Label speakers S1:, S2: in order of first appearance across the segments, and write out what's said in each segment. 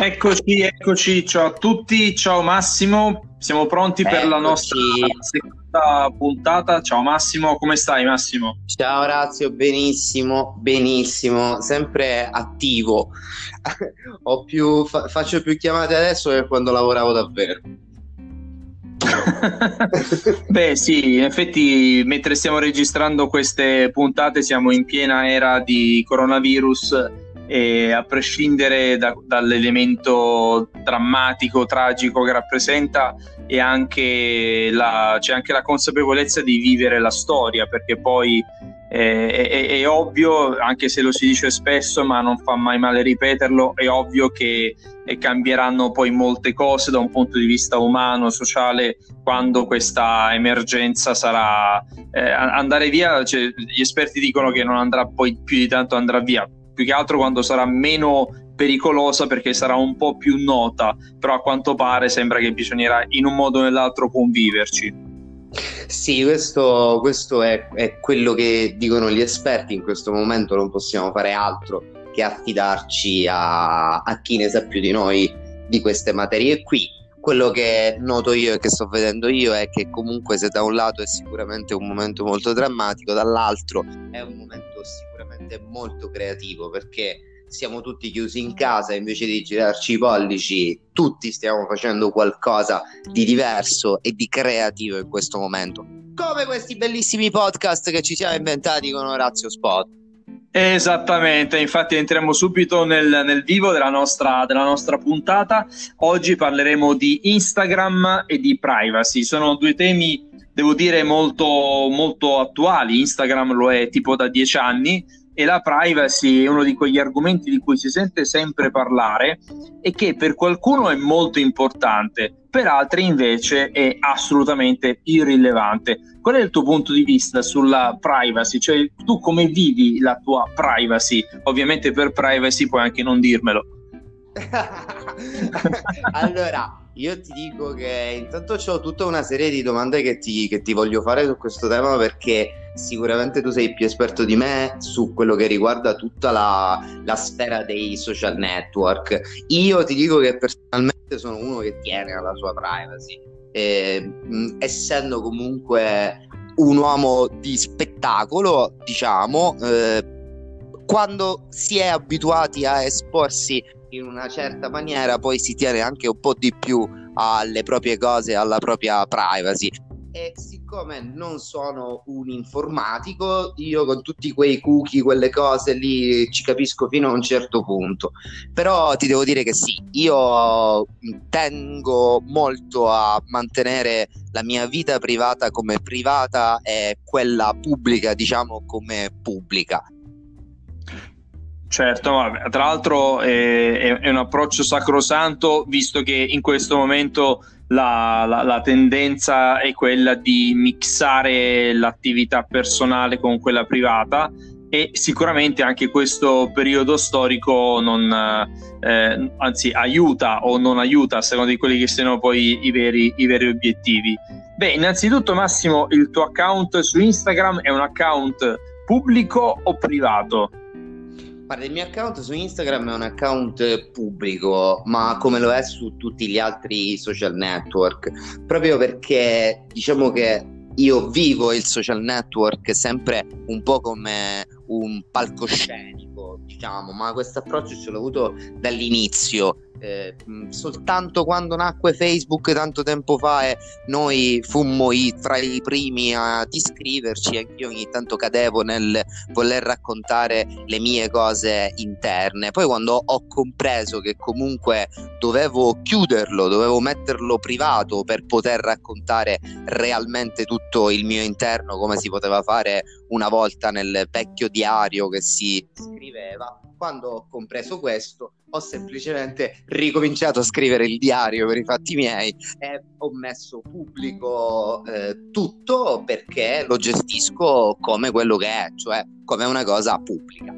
S1: Eccoci, eccoci, ciao a tutti, ciao Massimo, siamo pronti eccoci. per la nostra seconda puntata. Ciao Massimo, come stai Massimo?
S2: Ciao Razio, benissimo, benissimo, sempre attivo. più, fa- faccio più chiamate adesso che quando lavoravo davvero.
S1: Beh sì, in effetti mentre stiamo registrando queste puntate siamo in piena era di coronavirus e a prescindere da, dall'elemento drammatico, tragico che rappresenta, anche la, c'è anche la consapevolezza di vivere la storia, perché poi eh, è, è, ovvio, anche se lo si dice spesso, ma non fa mai male ripeterlo, è ovvio che cambieranno poi molte cose da un punto di vista umano, sociale, quando questa emergenza sarà eh, andare via. Cioè, gli esperti dicono che non andrà poi più di tanto andrà via più che altro quando sarà meno pericolosa perché sarà un po' più nota, però a quanto pare sembra che bisognerà in un modo o nell'altro conviverci.
S2: Sì, questo, questo è, è, quello che dicono gli esperti, in questo momento non possiamo fare altro che affidarci a, a chi ne sa più di noi di queste materie qui. Quello che noto io e che sto vedendo io è che comunque se da un lato è sicuramente un momento molto drammatico, dall'altro è un momento sicuramente molto creativo perché siamo tutti chiusi in casa invece di girarci i pollici, tutti stiamo facendo qualcosa di diverso e di creativo in questo momento. Come questi bellissimi podcast che ci siamo inventati con Orazio Spot.
S1: Esattamente, infatti entriamo subito nel, nel vivo della nostra, della nostra, puntata. Oggi parleremo di Instagram e di privacy. Sono due temi, devo dire, molto, molto attuali. Instagram lo è tipo da dieci anni e la privacy è uno di quegli argomenti di cui si sente sempre parlare e che per qualcuno è molto importante, per altri invece è assolutamente irrilevante. Qual è il tuo punto di vista sulla privacy? Cioè tu come vivi la tua privacy? Ovviamente per privacy puoi anche non dirmelo.
S2: allora, io ti dico che intanto ho tutta una serie di domande che ti, che ti, voglio fare su questo tema perché sicuramente tu sei più esperto di me su quello che riguarda tutta la, la sfera dei social network. Io ti dico che personalmente sono uno che tiene alla sua privacy, e, mh, essendo comunque un uomo di spettacolo, diciamo, eh, quando si è abituati a esporsi in una certa maniera poi si tiene anche un po' di più alle proprie cose, alla propria privacy. E siccome non sono un informatico, io con tutti quei cookie, quelle cose lì ci capisco fino a un certo punto. Però ti devo dire che sì, io tengo molto a mantenere la mia vita privata come privata e quella pubblica, diciamo, come pubblica.
S1: Certo, tra l'altro è, è, un approccio sacrosanto visto che in questo momento la, la, la, tendenza è quella di mixare l'attività personale con quella privata e sicuramente anche questo periodo storico non, eh, anzi aiuta o non aiuta a seconda di quelli che siano poi i veri, i veri obiettivi. Beh, innanzitutto Massimo, il tuo account su Instagram è un account pubblico o privato?
S2: Guarda, il mio account su Instagram è un account pubblico, ma come lo è su tutti gli altri social network, proprio perché diciamo che io vivo il social network sempre un po' come un palcoscenico, diciamo, ma questo approccio ce l'ho avuto dall'inizio eh, soltanto quando nacque Facebook tanto tempo fa e noi fummo i, tra i primi ad iscriverci anch'io ogni tanto cadevo nel voler raccontare le mie cose interne. Poi quando ho compreso che comunque dovevo chiuderlo dovevo metterlo privato per poter raccontare realmente tutto il mio interno come si poteva fare una volta nel vecchio diario che si scriveva quando ho compreso questo ho semplicemente ricominciato a scrivere il diario per i fatti miei e ho messo pubblico eh, tutto perché lo gestisco come quello che è, cioè come una cosa pubblica.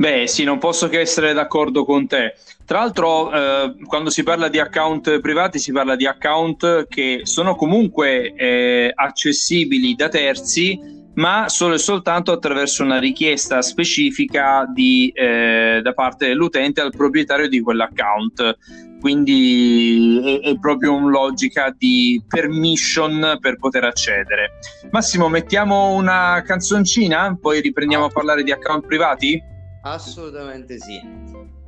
S1: Beh, sì, non posso che essere d'accordo con te. Tra l'altro, eh, quando si parla di account privati, si parla di account che sono comunque eh, accessibili da terzi ma solo e soltanto attraverso una richiesta specifica di, eh, da parte dell'utente al proprietario di quell'account. Quindi è, è proprio una logica di permission per poter accedere. Massimo, mettiamo una canzoncina, poi riprendiamo a parlare di account privati?
S2: Assolutamente sì.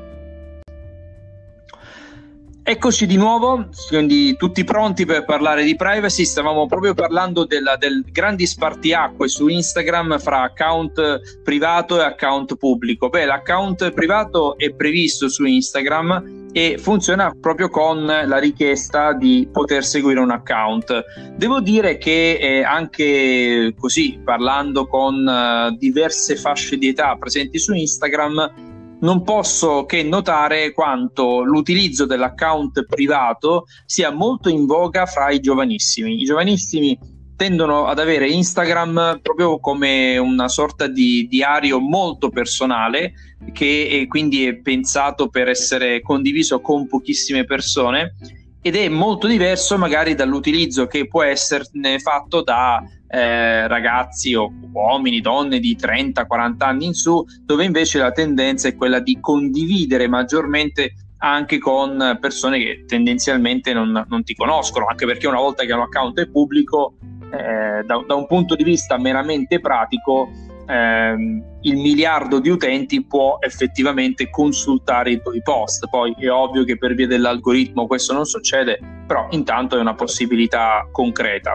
S1: Eccoci di nuovo, quindi tutti pronti per parlare di privacy. Stavamo proprio parlando della, del grandi spartiacque su Instagram fra account privato e account pubblico. Beh, l'account privato è previsto su Instagram e funziona proprio con la richiesta di poter seguire un account. Devo dire che eh, anche così, parlando con uh, diverse fasce di età presenti su Instagram, non posso che notare quanto l'utilizzo dell'account privato sia molto in voga fra i giovanissimi. I giovanissimi tendono ad avere Instagram proprio come una sorta di diario molto personale che quindi è pensato per essere condiviso con pochissime persone ed è molto diverso magari dall'utilizzo che può esserne fatto da eh, ragazzi o uomini, donne di 30-40 anni in su, dove invece la tendenza è quella di condividere maggiormente anche con persone che tendenzialmente non, non ti conoscono, anche perché una volta che un account è pubblico, eh, da, da, un punto di vista meramente pratico, ehm, il miliardo di utenti può effettivamente consultare i tuoi post. Poi è ovvio che per via dell'algoritmo questo non succede, però intanto è una possibilità concreta.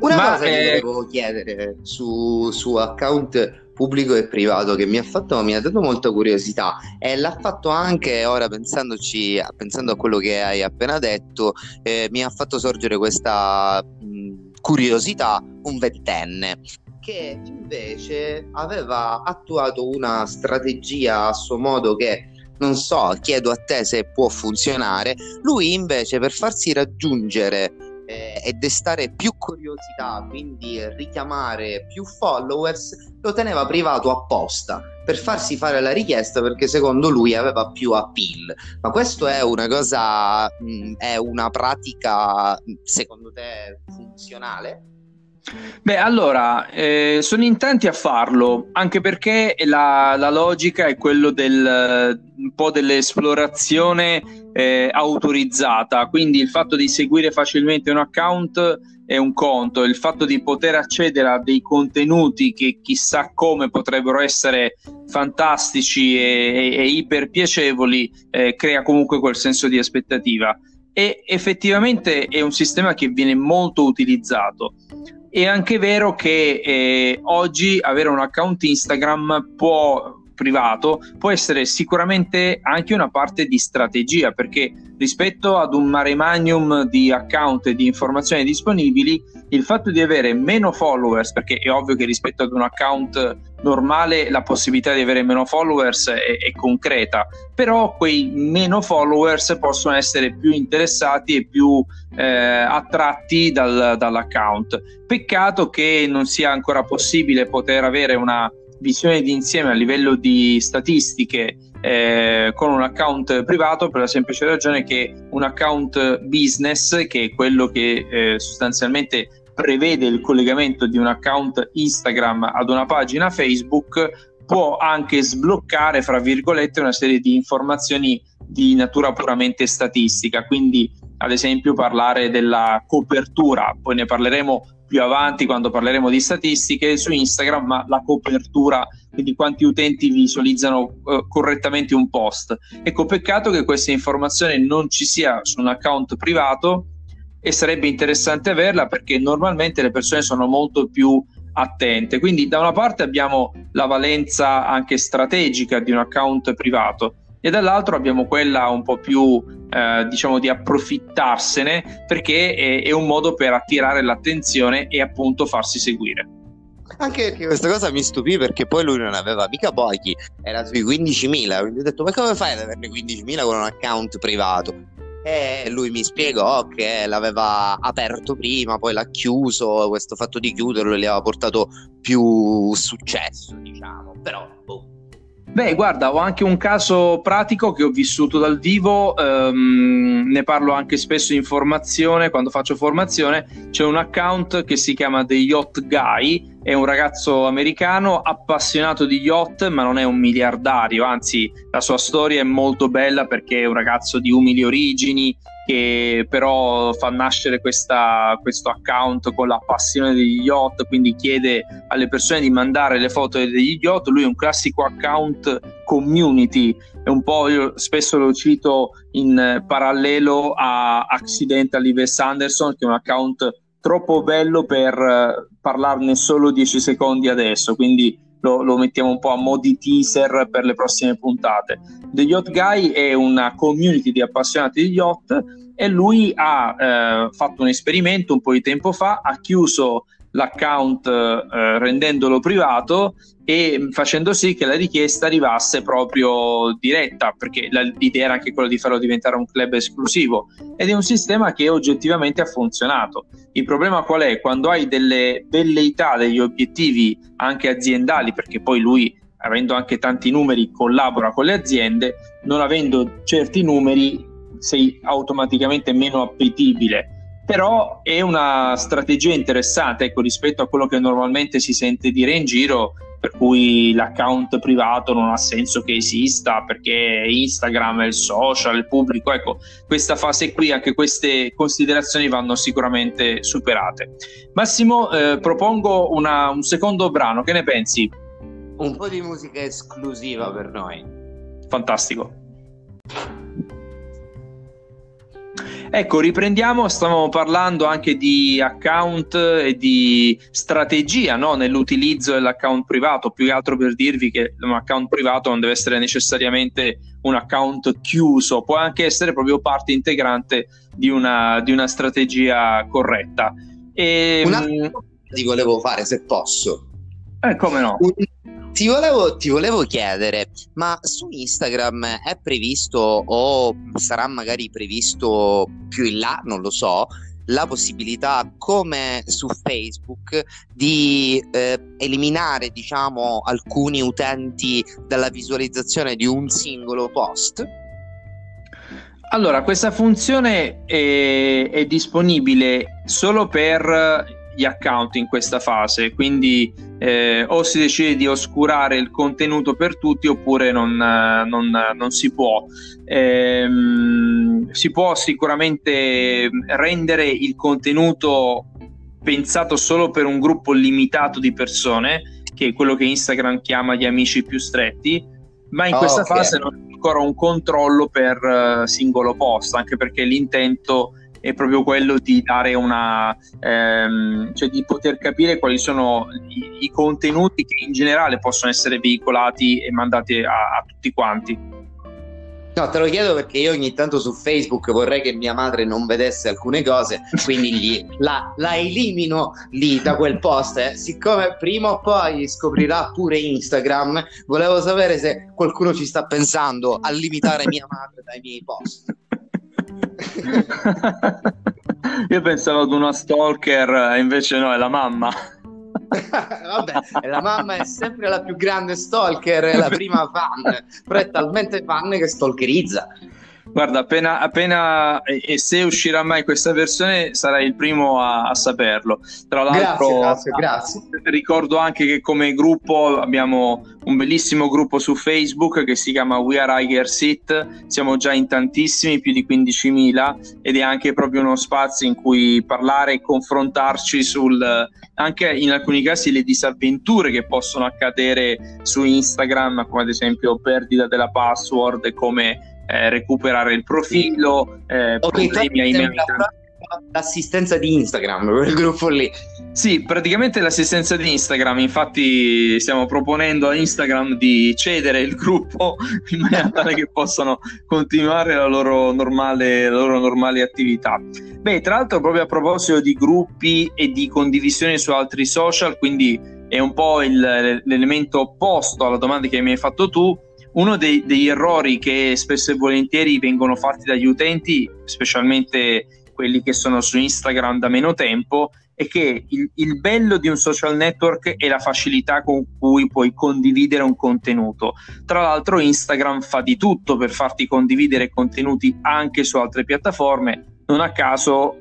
S2: Una Ma cosa che volevo chiedere su, su account pubblico e privato che mi ha fatto mi ha dato molta curiosità e l'ha fatto anche ora pensandoci pensando a quello che hai appena detto eh, mi ha fatto sorgere questa mh, curiosità un ventenne che invece aveva attuato una strategia a suo modo che non so, chiedo a te se può funzionare. Lui invece per farsi raggiungere eh, e destare più curiosità, quindi richiamare più followers, lo teneva privato apposta per farsi fare la richiesta perché secondo lui aveva più appeal. Ma questo è una cosa, mh, è una pratica secondo te funzionale?
S1: Beh, allora, eh, sono in tanti a farlo, anche perché la, la logica è quello del un po' dell'esplorazione eh, autorizzata, quindi il fatto di seguire facilmente un account è un conto, il fatto di poter accedere a dei contenuti che chissà come potrebbero essere fantastici e, e, e iper piacevoli eh, crea comunque quel senso di aspettativa e effettivamente è un sistema che viene molto utilizzato. È anche vero che eh, oggi avere un account Instagram può privato può essere sicuramente anche una parte di strategia perché rispetto ad un mare magnum di account e di informazioni disponibili il fatto di avere meno followers perché è ovvio che rispetto ad un account normale la possibilità di avere meno followers è, è concreta però quei meno followers possono essere più interessati e più eh, attratti dal, dall'account. Peccato che non sia ancora possibile poter avere una visione d'insieme a livello di statistiche eh, con un account privato per la semplice ragione che un account business, che è quello che eh, sostanzialmente prevede il collegamento di un account Instagram ad una pagina Facebook, può anche sbloccare, fra virgolette, una serie di informazioni di natura puramente statistica. Quindi, ad esempio, parlare della copertura, poi ne parleremo più avanti quando parleremo di statistiche su Instagram, ma la copertura, quindi quanti utenti visualizzano eh, correttamente un post. Ecco, peccato che questa informazione non ci sia su un account privato e sarebbe interessante averla perché normalmente le persone sono molto più attente. Quindi da una parte abbiamo la valenza anche strategica di un account privato e dall'altro abbiamo quella un po' più eh, diciamo di approfittarsene perché è, è un modo per attirare l'attenzione e appunto farsi seguire.
S2: Anche perché questa cosa mi stupì perché poi lui non aveva mica pochi, era sui 15.000, quindi ho detto ma come fai ad averne 15.000 con un account privato? E lui mi spiegò che l'aveva aperto prima, poi l'ha chiuso, questo fatto di chiuderlo gli aveva portato più successo, diciamo, però boh
S1: Beh, guarda, ho anche un caso pratico che ho vissuto dal vivo, ehm, ne parlo anche spesso in formazione, quando faccio formazione, c'è un account che si chiama The Yacht Guy è un ragazzo americano appassionato di yacht, ma non è un miliardario, anzi la sua storia è molto bella perché è un ragazzo di umili origini che però fa nascere questa, questo account con la passione degli yacht, quindi chiede alle persone di mandare le foto degli yacht. Lui è un classico account community, è un po' io spesso lo cito in parallelo a Accidental Ives Anderson, che è un account troppo bello per uh, parlarne solo 10 secondi adesso, quindi lo, lo, mettiamo un po' a mo' di teaser per le prossime puntate. The Yacht Guy è una community di appassionati di yacht e lui ha eh, fatto un esperimento un po' di tempo fa, ha chiuso l'account eh, rendendolo privato e facendo sì che la richiesta arrivasse proprio diretta, perché la, l'idea era anche quella di farlo diventare un club esclusivo ed è un sistema che oggettivamente ha funzionato. Il problema qual è? Quando hai delle velleità, degli obiettivi anche aziendali, perché poi lui avendo anche tanti numeri collabora con le aziende, non avendo certi numeri sei automaticamente meno appetibile però è una strategia interessante ecco, rispetto a quello che normalmente si sente dire in giro per cui l'account privato non ha senso che esista perché Instagram è il social, il pubblico, ecco, questa fase qui, anche queste considerazioni vanno sicuramente superate. Massimo, eh, propongo una, un secondo brano, che ne pensi?
S2: Un po' di musica esclusiva per noi.
S1: Fantastico. Ecco, riprendiamo, stavamo parlando anche di account e di strategia no? nell'utilizzo dell'account privato, più che altro per dirvi che un account privato non deve essere necessariamente un account chiuso, può anche essere proprio parte integrante di una, di una strategia corretta.
S2: E, una ti volevo fare, se posso.
S1: Eh, come no?
S2: Ti volevo, ti volevo, chiedere, ma su Instagram è previsto o sarà magari previsto più in là, non lo so, la possibilità come su Facebook di eh, eliminare diciamo alcuni utenti dalla visualizzazione di un singolo post?
S1: Allora, questa funzione è, è disponibile solo per gli account in questa fase, quindi eh, o si decide di oscurare il contenuto per tutti oppure non, non, non si può. Eh, si può sicuramente rendere il contenuto pensato solo per un gruppo limitato di persone, che è quello che Instagram chiama gli amici più stretti, ma in oh, questa okay. fase non c'è ancora un controllo per uh, singolo post, anche perché l'intento è proprio quello di dare una ehm, cioè di poter capire quali sono i, i, contenuti che in generale possono essere veicolati e mandati a, a tutti quanti.
S2: No, te lo chiedo perché io ogni tanto su Facebook vorrei che mia madre non vedesse alcune cose, quindi gli, la, la, elimino lì da quel post. Eh. Siccome prima o poi scoprirà pure Instagram, volevo sapere se qualcuno ci sta pensando a limitare mia madre dai miei post.
S1: Io pensavo ad una stalker, invece no, è la mamma.
S2: Vabbè, la mamma è sempre la più grande stalker, è la prima fan, però è talmente fan che stalkerizza.
S1: Guarda, appena, appena e, e, se uscirà mai questa versione sarai il primo a, a saperlo. Tra l'altro,
S2: grazie, grazie,
S1: grazie. ricordo anche che come gruppo abbiamo un bellissimo gruppo su Facebook che si chiama We Are Higher Sit. Siamo già in tantissimi, più di 15.000, ed è anche proprio uno spazio in cui parlare e confrontarci sul anche in alcuni casi le disavventure che possono accadere su Instagram, come ad esempio perdita della password, come eh, recuperare il profilo, eh,
S2: okay, problemi ai membri. L'assistenza di Instagram, quel gruppo lì.
S1: Sì, praticamente l'assistenza di Instagram, infatti stiamo proponendo a Instagram di cedere il gruppo in maniera tale che possano continuare la loro, normale, la loro normale attività. Beh, tra l'altro proprio a proposito di gruppi e di condivisione su altri social, quindi è un po' il, l'elemento opposto alla domanda che mi hai fatto tu, uno dei, degli errori che spesso e volentieri vengono fatti dagli utenti, specialmente quelli che sono su Instagram da meno tempo, è che il, il, bello di un social network è la facilità con cui puoi condividere un contenuto. Tra l'altro Instagram fa di tutto per farti condividere contenuti anche su altre piattaforme. Non a caso,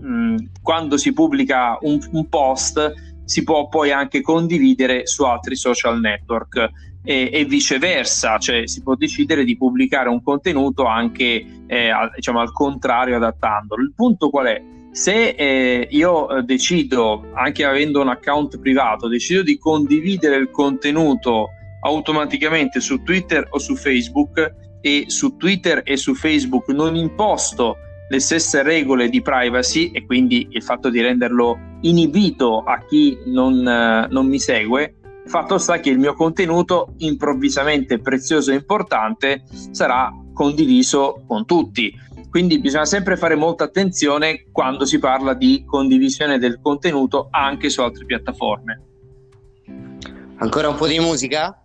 S1: mh, quando si pubblica un, un post, si può poi anche condividere su altri social network e, e viceversa, cioè si può decidere di pubblicare un contenuto anche eh, al, diciamo, al contrario adattandolo. Il punto qual è? se eh, io eh, decido, anche avendo un account privato, decido di condividere il contenuto automaticamente su Twitter o su Facebook e su Twitter e su Facebook non imposto le stesse regole di privacy e quindi il fatto di renderlo inibito a chi non, eh, non mi segue, fatto sta che il mio contenuto improvvisamente prezioso e importante sarà condiviso con tutti quindi bisogna sempre fare molta attenzione quando si parla di condivisione del contenuto anche su altre piattaforme.
S2: Ancora un po' di musica?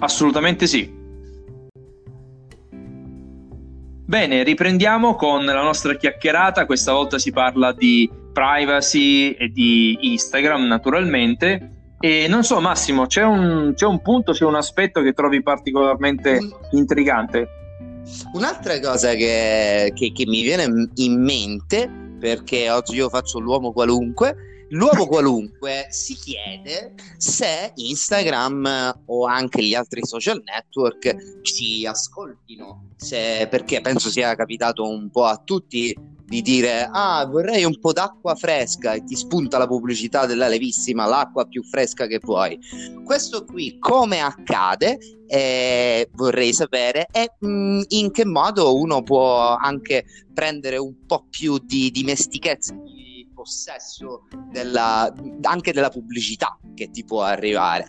S1: Assolutamente sì. Bene, riprendiamo con la nostra chiacchierata. Questa volta si parla di privacy e di Instagram, naturalmente. E non so, Massimo, c'è un, c'è un punto, c'è un aspetto che trovi particolarmente intrigante?
S2: Un'altra cosa che, che, che mi viene in mente, perché oggi io faccio l'uomo qualunque, l'uomo qualunque si chiede se Instagram o anche gli altri social network ci ascoltino, se, perché penso sia capitato un po' a tutti di dire ah vorrei un po' d'acqua fresca e ti spunta la pubblicità della levissima l'acqua più fresca che puoi. Questo qui come accade? Eh, vorrei sapere. È mh, mm, in che modo uno può anche prendere un po' più di dimestichezza di possesso della, anche della pubblicità che ti può arrivare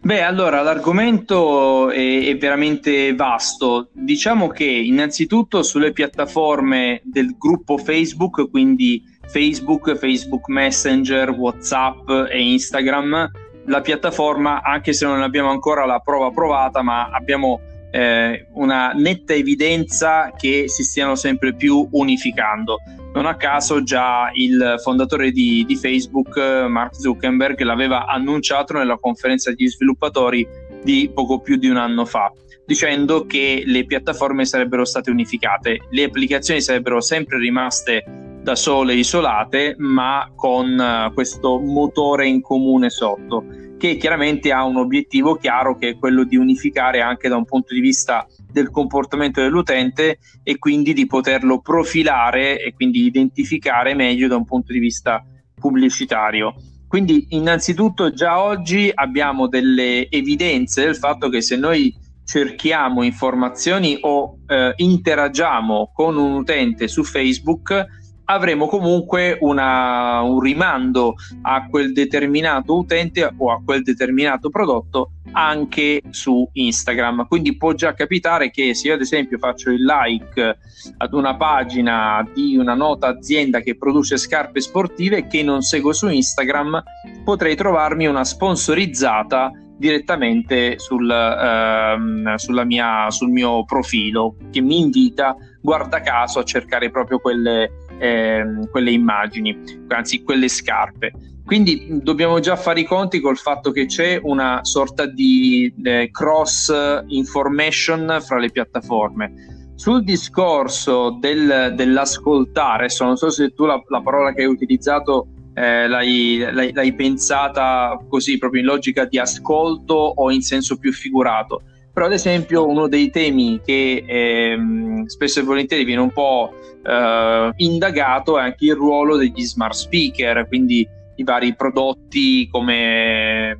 S1: Beh, allora l'argomento è, è, veramente vasto. Diciamo che innanzitutto sulle piattaforme del gruppo Facebook, quindi Facebook, Facebook Messenger, WhatsApp e Instagram, la piattaforma, anche se non abbiamo ancora la prova provata, ma abbiamo eh, una netta evidenza che si stiano sempre più unificando. Non a caso già il fondatore di, di Facebook, Mark Zuckerberg, l'aveva annunciato nella conferenza degli sviluppatori di poco più di un anno fa, dicendo che le piattaforme sarebbero state unificate, le applicazioni sarebbero sempre rimaste da sole isolate, ma con uh, questo motore in comune sotto, che chiaramente ha un obiettivo chiaro che è quello di unificare anche da un punto di vista del comportamento dell'utente e quindi di poterlo profilare e quindi identificare meglio da un punto di vista pubblicitario. Quindi innanzitutto già oggi abbiamo delle evidenze del fatto che se noi cerchiamo informazioni o eh, interagiamo con un utente su Facebook, avremo comunque una, un rimando a quel determinato utente o a quel determinato prodotto anche su Instagram. Quindi può già capitare che se io ad esempio faccio il like ad una pagina di una nota azienda che produce scarpe sportive che non seguo su Instagram, potrei trovarmi una sponsorizzata direttamente sul, ehm, mia, sul mio profilo che mi invita, guarda caso, a cercare proprio quelle eh, quelle immagini, anzi quelle scarpe. Quindi dobbiamo già fare i conti col fatto che c'è una sorta di eh, cross information fra le piattaforme. Sul discorso del, dell'ascoltare, non so se tu la, la parola che hai utilizzato eh, l'hai, l'hai, l'hai pensata così proprio in logica di ascolto o in senso più figurato però ad esempio uno dei temi che ehm, spesso e volentieri viene un po' eh, indagato è anche il ruolo degli smart speaker, quindi i vari prodotti come eh,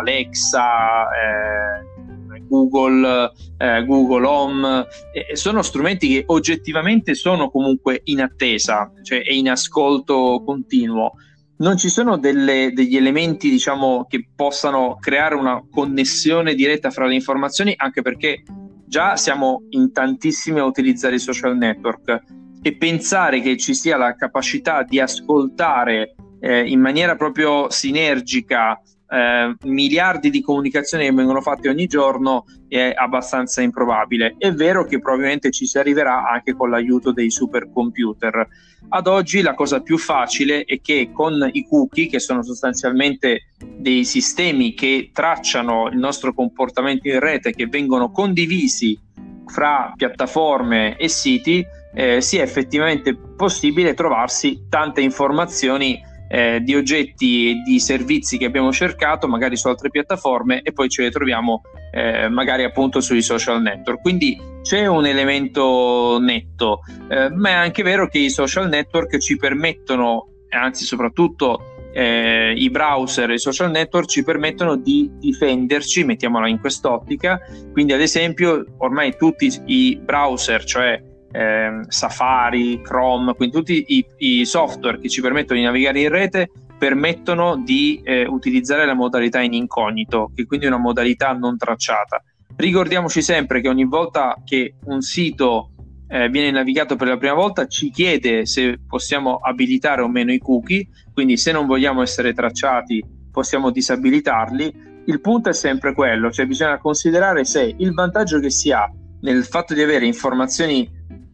S1: Alexa, eh, Google, eh, Google Home, sono strumenti che oggettivamente sono comunque in attesa, cioè è in ascolto continuo non ci sono delle, degli elementi diciamo, che possano creare una connessione diretta fra le informazioni, anche perché già siamo in tantissimi a utilizzare i social network e pensare che ci sia la capacità di ascoltare eh, in maniera proprio sinergica eh, miliardi di comunicazioni che vengono fatte ogni giorno è abbastanza improbabile. È vero che probabilmente ci si arriverà anche con l'aiuto dei supercomputer. Ad oggi la cosa più facile è che con i cookie, che sono sostanzialmente dei sistemi che tracciano il nostro comportamento in rete, che vengono condivisi fra piattaforme e siti, eh, sia effettivamente possibile trovarsi tante informazioni eh, di oggetti e di servizi che abbiamo cercato magari su altre piattaforme e poi ce le troviamo eh, magari appunto sui social network. Quindi c'è un elemento netto, eh, ma è anche vero che i social network ci permettono, anzi soprattutto eh, i browser e i social network ci permettono di difenderci, mettiamola in quest'ottica, quindi ad esempio ormai tutti i browser, cioè eh, Safari, Chrome, quindi tutti i, i, software che ci permettono di navigare in rete permettono di eh, utilizzare la modalità in incognito, che quindi è una modalità non tracciata. Ricordiamoci sempre che ogni volta che un sito eh, viene navigato per la prima volta ci chiede se possiamo abilitare o meno i cookie, quindi se non vogliamo essere tracciati possiamo disabilitarli. Il punto è sempre quello, cioè bisogna considerare se il vantaggio che si ha nel fatto di avere informazioni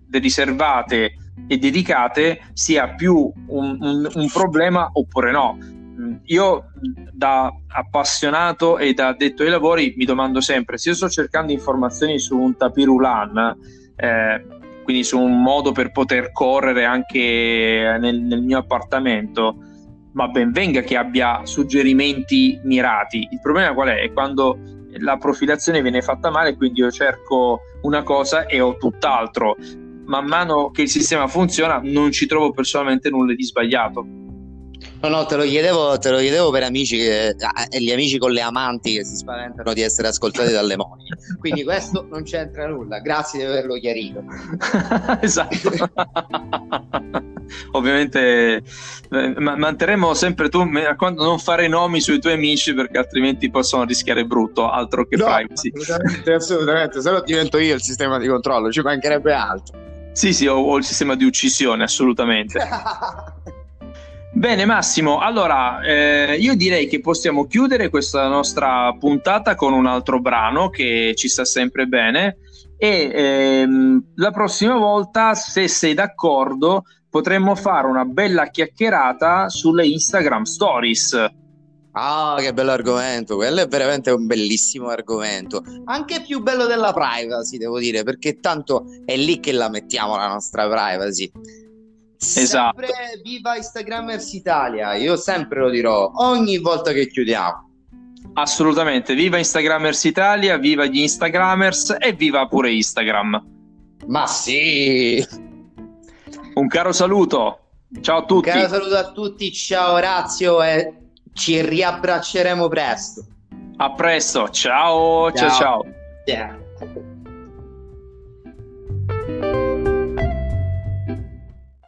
S1: riservate e dedicate sia più un, un, un problema oppure no. Io da appassionato e da addetto ai lavori mi domando sempre se io sto cercando informazioni su un tapirulan, eh, quindi su un modo per poter correre anche nel, nel mio appartamento, ma ben venga che abbia suggerimenti mirati. Il problema qual è? È quando la profilazione viene fatta male, quindi io cerco una cosa e ho tutt'altro man mano che il sistema funziona non ci trovo personalmente nulla di sbagliato.
S2: No, no, te lo chiedevo, te lo chiedevo per amici che, eh, gli amici con le amanti che si spaventano di essere ascoltati dalle mogli. Quindi questo non c'entra nulla. Grazie di averlo chiarito.
S1: esatto. Ovviamente eh, manterremo sempre tu quando non fare nomi sui tuoi amici perché altrimenti possono rischiare brutto, altro che no, privacy.
S2: Assolutamente, assolutamente. Se no divento io il sistema di controllo, ci mancherebbe altro.
S1: Sì, sì, ho, ho il sistema di uccisione, assolutamente. Bene Massimo, allora eh, io direi che possiamo chiudere questa nostra puntata con un altro brano che ci sta sempre bene e ehm, la prossima volta, se sei d'accordo, potremmo fare una bella chiacchierata sulle Instagram Stories.
S2: Ah, che bello argomento! Quello è veramente un bellissimo argomento. Anche più bello della privacy, devo dire, perché tanto è lì che la mettiamo la nostra privacy.
S1: Esatto.
S2: Sempre viva Instagrammers Italia, io sempre lo dirò ogni volta che chiudiamo.
S1: Assolutamente, viva Instagrammers Italia, viva gli Instagrammers e viva pure Instagram.
S2: Ma sì!
S1: Un caro saluto, ciao a tutti.
S2: Un caro saluto a tutti, ciao Orazio e ci riabbracceremo presto.
S1: A presto, ciao, ciao, ciao.
S2: ciao. Yeah.